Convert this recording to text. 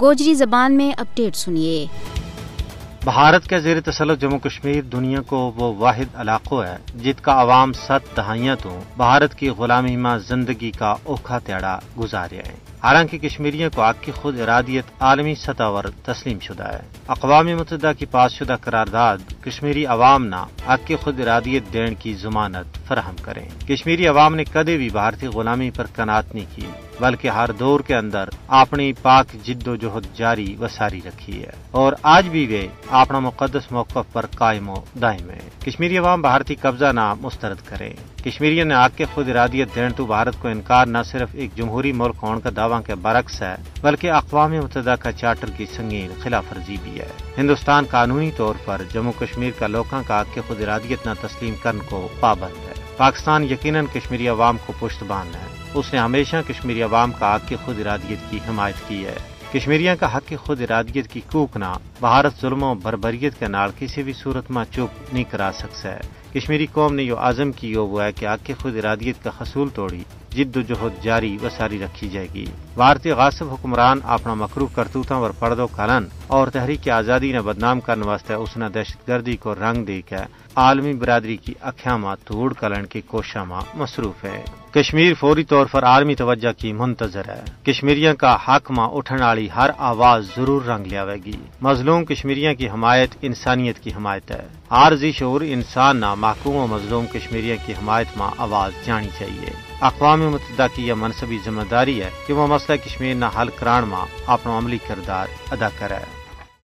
گوجری زبان میں اپڈیٹ سنیے۔ بھارت کے زیر تسلط جموں کشمیر دنیا کو وہ واحد علاقہ ہے جت کا عوام ست دہائیاں تو بھارت کی غلامی ماں زندگی کا اوکھا تیڑا گزارے ہیں۔ حالانکہ کشمیریوں کو آگ کی خود ارادیت عالمی سطح پر تسلیم شدہ ہے۔ اقوام متحدہ کی پاس شدہ قرارداد کشمیری عوام نہ آگ کی خود ارادیت دین کی ضمانت فراہم کریں۔ کشمیری عوام نے کدے بھی بھارتی غلامی پر کنات نہیں کی، بلکہ ہر دور کے اندر اپنی پاک جد و جہد جاری و ساری رکھی ہے۔ اور آج بھی وہ اپنا مقدس موقف پر قائم و دائم ہے کشمیری عوام بھارتی قبضہ نہ مسترد کرے کشمیری نے آگ کے خود ارادیت دین تو بھارت کو انکار نہ صرف ایک جمہوری ملک ہونے کا دعویٰ کے برعکس ہے، بلکہ اقوام متحدہ کا چارٹر کی سنگین خلاف ورزی بھی ہے۔ ہندوستان قانونی طور پر جموں کشمیر کا لوکاں کا آگ خود ارادیت نہ تسلیم کرنے کو پابند ہے۔ پاکستان یقیناً کشمیری عوام کو پشت باندھ ہے۔ اس نے ہمیشہ کشمیری عوام کا حق کی خود ارادیت کی حمایت کی ہے۔ کشمیریاں کا حق کی خود ارادیت کی کوکنا بھارت ظلم و بربریت کے نال کسی بھی صورت میں چپ نہیں کرا سکتا ہے۔ کشمیری قوم نے یہ عزم کی ہو ہے کہ حق کی خود ارادیت کا حصول توڑی۔ جد و جہد جاری و ساری رکھی جائے گی۔ بھارتی غاصب حکمران اپنا مکرو کرتوتوں پر پردو کلن اور تحریک آزادی نے بدنام کرنے واسطے اس نے دہشت گردی کو رنگ دے کے عالمی برادری کی اکھیاں توڑ کلن کی کوشاں مصروف ہے۔ کشمیر فوری طور پر عالمی توجہ کی منتظر ہے۔ کشمیریوں کا حق ماں اٹھن والی ہر آواز ضرور رنگ لیا گی۔ مظلوم کشمیریوں کی حمایت انسانیت کی حمایت ہے۔ عارضی شعور انسان نہ محکوم و مظلوم کشمیریوں کی حمایت ماں آواز جانی چاہیے۔ اقوام متحدہ کی یہ منصبی ذمہ داری ہے کہ وہ مسئلہ کشمیر نہ حل کران ماں اپنا عملی کردار ادا کرے۔